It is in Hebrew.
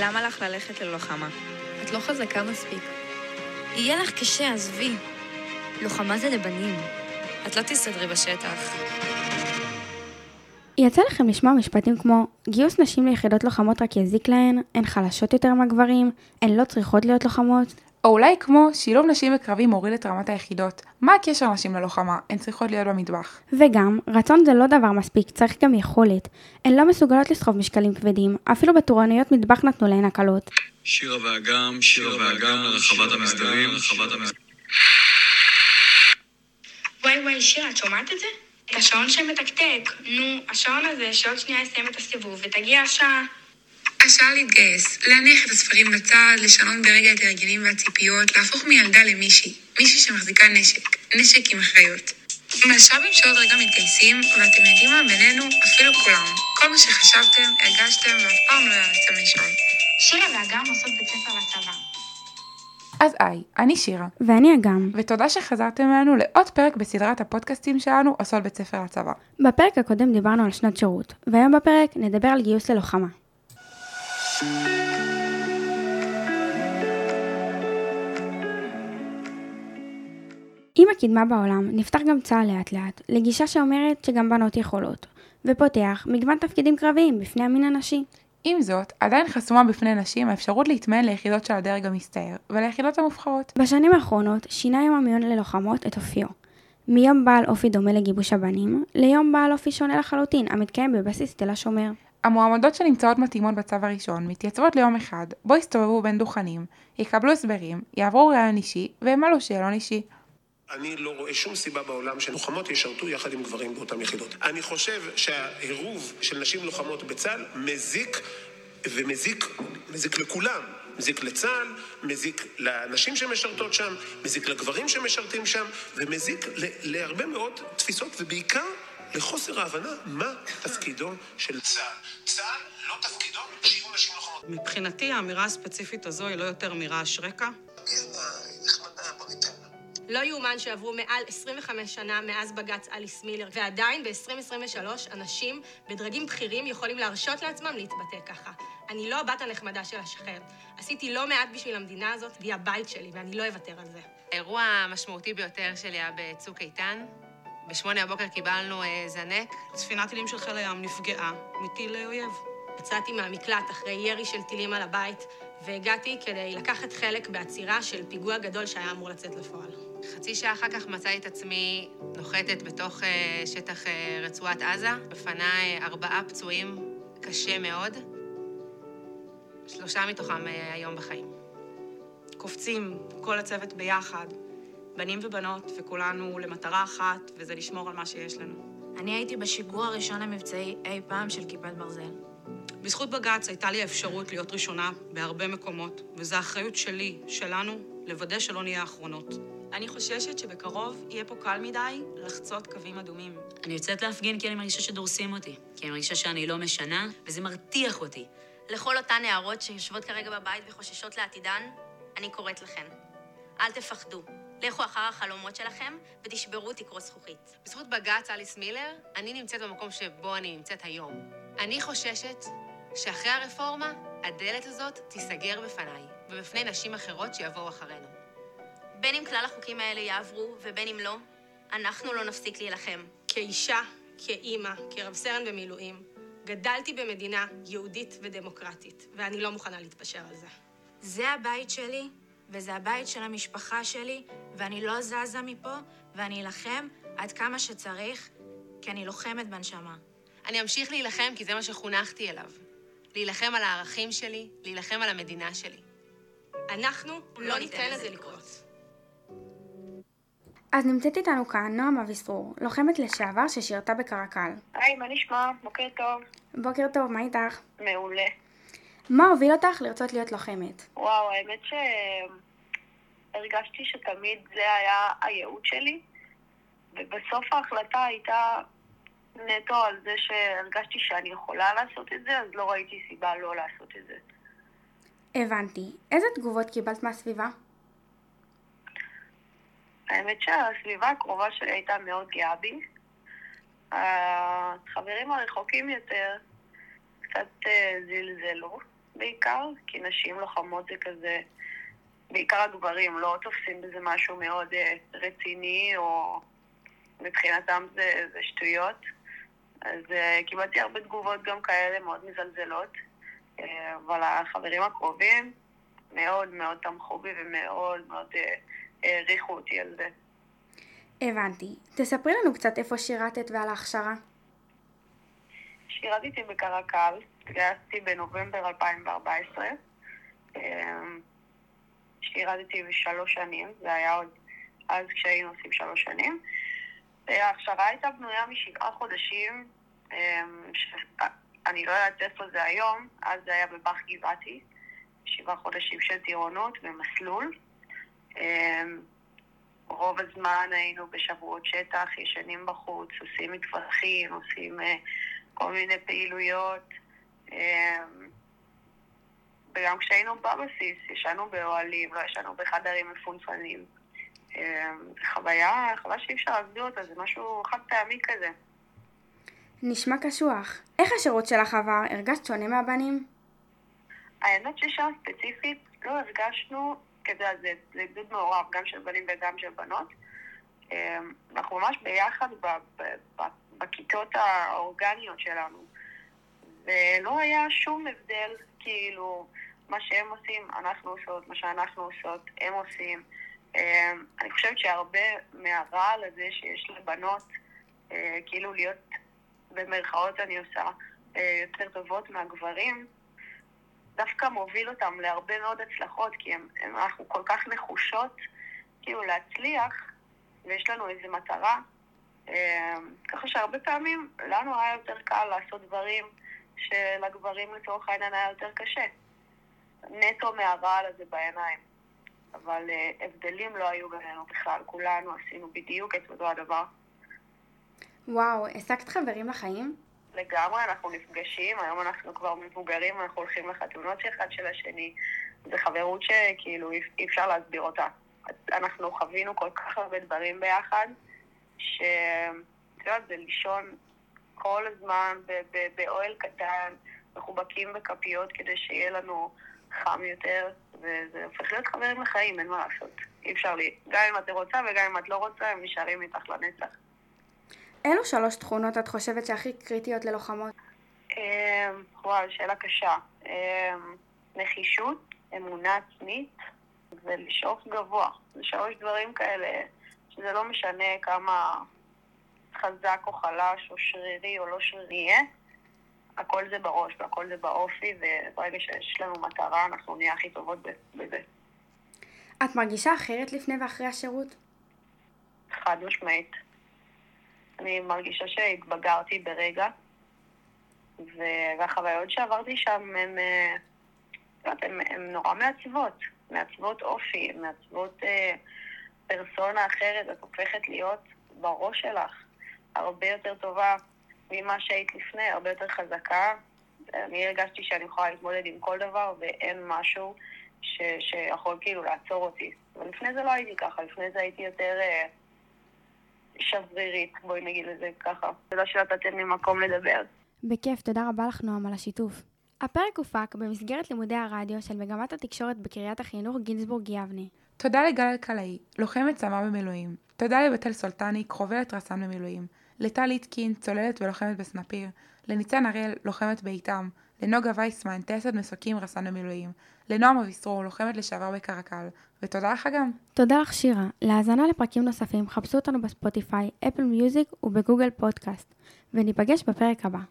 למה לך ללכת ללוחמה? את לא חזקה מספיק. יהיה לך קשה, עזבי. לוחמה זה לבנים. את לא תסתדרי בשטח. יצא לכם לשמוע משפטים כמו גיוס נשים ליחידות לוחמות רק יזיק להן, הן חלשות יותר מהגברים, הן לא צריכות להיות לוחמות? או אולי כמו שילוב נשים בקרבים מוריד את רמת היחידות. מה הקשר נשים ללוחמה? הן צריכות להיות במטבח. וגם, רצון זה לא דבר מספיק, צריך גם יכולת. הן לא מסוגלות לסחוב משקלים כבדים, אפילו בתורנויות מטבח נתנו להן הקלות. שירה ואגם, שירה ואגם, רחבת המסדרים, רחבת המסדרים. וואי וואי, שירה, את שומעת את זה? את השעון שמתקתק. נו, השעון הזה שעוד שנייה יסיים את הסיבוב ותגיע השעה. השעה להתגייס, להניח את הספרים בצד, לשנות ברגע את ההרגלים והציפיות, להפוך מילדה למישהי, מישהי שמחזיקה נשק, נשק עם אחריות. מלש"בים שעוד רגע מתגייסים, ואתם יודעים מה? בינינו, אפילו כולם. כל מה שחשבתם, הרגשתם, ואף פעם לא יעצתם לשאול. שירה ואגם עושות בית ספר לצבא. אז היי, אני שירה, ואני אגם. ותודה שחזרתם אלינו לעוד פרק בסדרת הפודקאסטים שלנו, עושות בית ספר לצבא. בפרק הקודם דיברנו על שנות שירות, והיום בפרק נדבר על גיוס ללוחמה. עם הקדמה בעולם נפתח גם צה"ל לאט לאט, לגישה שאומרת שגם בנות יכולות, ופותח מגוון תפקידים קרביים בפני המין הנשי. עם זאת, עדיין חסומה בפני נשים האפשרות להתמיין ליחידות של הדרג המסתער, וליחידות המובחרות. בשנים האחרונות שינה יום המיון ללוחמות את אופיו. מיום בעל אופי דומה לגיבוש הבנים, ליום בעל אופי שונה לחלוטין, המתקיים בבסיס תל השומר. המועמדות שנמצאות מתאימות בצו הראשון מתייצבות ליום אחד, בו יסתובבו בין דוכנים, יקבלו הסברים, יעברו ראיון אישי, וימלאו שאלון אישי. אני לא רואה שום סיבה בעולם שלוחמות ישרתו יחד עם גברים באותן יחידות. אני חושב שהעירוב של נשים לוחמות בצה"ל מזיק, ומזיק מזיק לכולם. מזיק לצה"ל, מזיק לנשים שמשרתות שם, מזיק לגברים שמשרתים שם, ומזיק ל- להרבה מאוד תפיסות, ובעיקר לחוסר ההבנה מה תפקידו של צה"ל. צה"ל לא תפקידו שיהיו נשים לוחמות. מבחינתי האמירה הספציפית הזו היא לא יותר מרעש רקע. לא יאומן שעברו מעל 25 שנה מאז בג"ץ אליס מילר, ועדיין ב-2023 אנשים בדרגים בכירים יכולים להרשות לעצמם להתבטא ככה. אני לא הבת הנחמדה של השכן. עשיתי לא מעט בשביל המדינה הזאת, והיא הבית שלי, ואני לא אוותר על זה. האירוע המשמעותי ביותר שלי היה בצוק איתן. בשמונה הבוקר קיבלנו אה, זנק. ספינת טילים של חיל הים נפגעה מטיל אויב. יצאתי מהמקלט אחרי ירי של טילים על הבית, והגעתי כדי לקחת חלק בעצירה של פיגוע גדול שהיה אמור לצאת לפועל. חצי שעה אחר כך מצאתי את עצמי נוחתת בתוך אה, שטח אה, רצועת עזה. בפניי ארבעה פצועים קשה מאוד. שלושה מתוכם אה, היום בחיים. קופצים, כל הצוות ביחד, בנים ובנות, וכולנו למטרה אחת, וזה לשמור על מה שיש לנו. אני הייתי בשיגור הראשון המבצעי אי פעם של כיפת ברזל. בזכות בג"ץ הייתה לי האפשרות להיות ראשונה בהרבה מקומות, וזו האחריות שלי, שלנו, לוודא שלא נהיה האחרונות. אני חוששת שבקרוב יהיה פה קל מדי לחצות קווים אדומים. אני יוצאת להפגין כי אני מרגישה שדורסים אותי. כי אני מרגישה שאני לא משנה, וזה מרתיח אותי. לכל אותן נערות שיושבות כרגע בבית וחוששות לעתידן, אני קוראת לכן. אל תפחדו. לכו אחר החלומות שלכם ותשברו תקרות זכוכית. בזכות בג"ץ אליס מילר, אני נמצאת במקום שבו אני נמצאת היום. אני חוששת שאחרי הרפורמה, הדלת הזאת תיסגר בפניי, ובפני נשים אחרות שיבואו אחרינו. בין אם כלל החוקים האלה יעברו ובין אם לא, אנחנו לא נפסיק להילחם. כאישה, כאימא, כרב סרן במילואים, גדלתי במדינה יהודית ודמוקרטית, ואני לא מוכנה להתפשר על זה. זה הבית שלי, וזה הבית של המשפחה שלי, ואני לא זזה מפה, ואני אלחם עד כמה שצריך, כי אני לוחמת בנשמה. אני אמשיך להילחם כי זה מה שחונכתי אליו. להילחם על הערכים שלי, להילחם על המדינה שלי. אנחנו לא ניתן לזה לקרות. אז נמצאת איתנו כאן נועם אביסרור, לוחמת לשעבר ששירתה בקרקל. היי, מה נשמע? בוקר טוב. בוקר טוב, מה איתך? מעולה. מה הוביל אותך לרצות להיות לוחמת? וואו, האמת שהרגשתי שתמיד זה היה הייעוד שלי, ובסוף ההחלטה הייתה נטו על זה שהרגשתי שאני יכולה לעשות את זה, אז לא ראיתי סיבה לא לעשות את זה. הבנתי. איזה תגובות קיבלת מהסביבה? האמת שהסביבה הקרובה שלי הייתה מאוד גאה בי. החברים הרחוקים יותר קצת אה, זלזלו, בעיקר, כי נשים לוחמות זה כזה, בעיקר הגברים לא תופסים בזה משהו מאוד אה, רציני, או מבחינתם זה, זה שטויות. אז uh, קיבלתי הרבה תגובות גם כאלה מאוד מזלזלות, uh, אבל החברים הקרובים מאוד מאוד תמכו בי ומאוד מאוד uh, העריכו אותי על זה. הבנתי. תספרי לנו קצת איפה שירתת ועל ההכשרה. שירתתי בקרקל, התגייסתי בנובמבר 2014. שירתתי בשלוש שנים, זה היה עוד אז כשהיינו עושים שלוש שנים. ההכשרה הייתה בנויה משבעה חודשים, אני לא יודעת איפה זה היום, אז זה היה בבאח גבעתי, שבעה חודשים של טירונות במסלול. רוב הזמן היינו בשבועות שטח, ישנים בחוץ, עושים מטווחים, עושים כל מיני פעילויות. וגם כשהיינו בבסיס, ישנו באוהלים, לא ישנו בחדרים מפונפנים. זו חוויה, חוויה שאי אפשר להסביר אותה, זה משהו חד פעמי כזה. נשמע קשוח. איך השירות שלך עבר? הרגשת שונה מהבנים? האמת ששם ספציפית לא הרגשנו, כזה, זה, זה גדוד מעורב, גם של בנים וגם של בנות. אנחנו ממש ביחד בכיתות האורגניות שלנו. ולא היה שום הבדל, כאילו, מה שהם עושים, אנחנו עושות, מה שאנחנו עושות, הם עושים. אני חושבת שהרבה מהרעל הזה שיש לבנות, כאילו להיות, במרכאות אני עושה, יותר טובות מהגברים, דווקא מוביל אותם להרבה מאוד הצלחות, כי הם, הם, אנחנו כל כך נחושות, כאילו, להצליח, ויש לנו איזו מטרה. ככה שהרבה פעמים לנו היה יותר קל לעשות דברים שלגברים לצורך העניין היה יותר קשה. נטו מהרעל הזה בעיניים. אבל uh, הבדלים לא היו בינינו בכלל, כולנו עשינו בדיוק את אותו הדבר. וואו, העסקת חברים לחיים? לגמרי, אנחנו נפגשים, היום אנחנו כבר מבוגרים, אנחנו הולכים לחתונות אחד של השני. זו חברות שכאילו אי אפשר להסביר אותה. אנחנו חווינו כל כך הרבה דברים ביחד, ש... את יודעת, זה לישון כל הזמן באוהל קטן, מחובקים בכפיות כדי שיהיה לנו חם יותר, וזה הופך להיות חברים לחיים, אין מה לעשות. אי אפשר לי. גם אם את רוצה וגם אם את לא רוצה, הם נשארים איתך לנצח. אילו שלוש תכונות את חושבת שהכי קריטיות ללוחמות? וואו, שאלה קשה. נחישות, אמונה עצמית ולשאוף גבוה. זה שלוש דברים כאלה שזה לא משנה כמה חזק או חלש או שרירי או לא שרירי יהיה, הכל זה בראש והכל זה באופי, וברגע שיש לנו מטרה אנחנו נהיה הכי טובות בזה. את מרגישה אחרת לפני ואחרי השירות? חד משמעית. אני מרגישה שהתבגרתי ברגע, והחוויות שעברתי שם הן, הן, הן נורא מעצבות, מעצבות אופי, מעצבות אה, פרסונה אחרת, את הופכת להיות בראש שלך הרבה יותר טובה ממה שהיית לפני, הרבה יותר חזקה. אני הרגשתי שאני יכולה להתמודד עם כל דבר ואין משהו ש, שיכול כאילו לעצור אותי. אבל לפני זה לא הייתי ככה, לפני זה הייתי יותר אה, שברירית, בואי נגיד לזה ככה. תודה שנתתם לי מקום לדבר. בכיף, תודה רבה לך נועם על השיתוף. הפרק הופק במסגרת לימודי הרדיו של מגמת התקשורת בקריית החינוך גינזבורג יבנה. תודה לגל אלקלעי, לוחמת צמא במילואים. תודה לבתל סולטני, חובלת רס"ן במילואים. לטל ליטקין, צוללת ולוחמת בסנפיר. לניצן אריאל, לוחמת באיתם. לנוגה וייסמן, טייסת מסוקים רס"ן במילואים. לנועם אביסרור, לוחמת לשעבר בקרקל. ותודה לך גם. תודה לך שירה. להאזנה לפרקים נוספים חפשו אותנו בספוטיפיי, אפל מיוזיק ובגוגל פודקאסט. וניפגש בפרק הבא.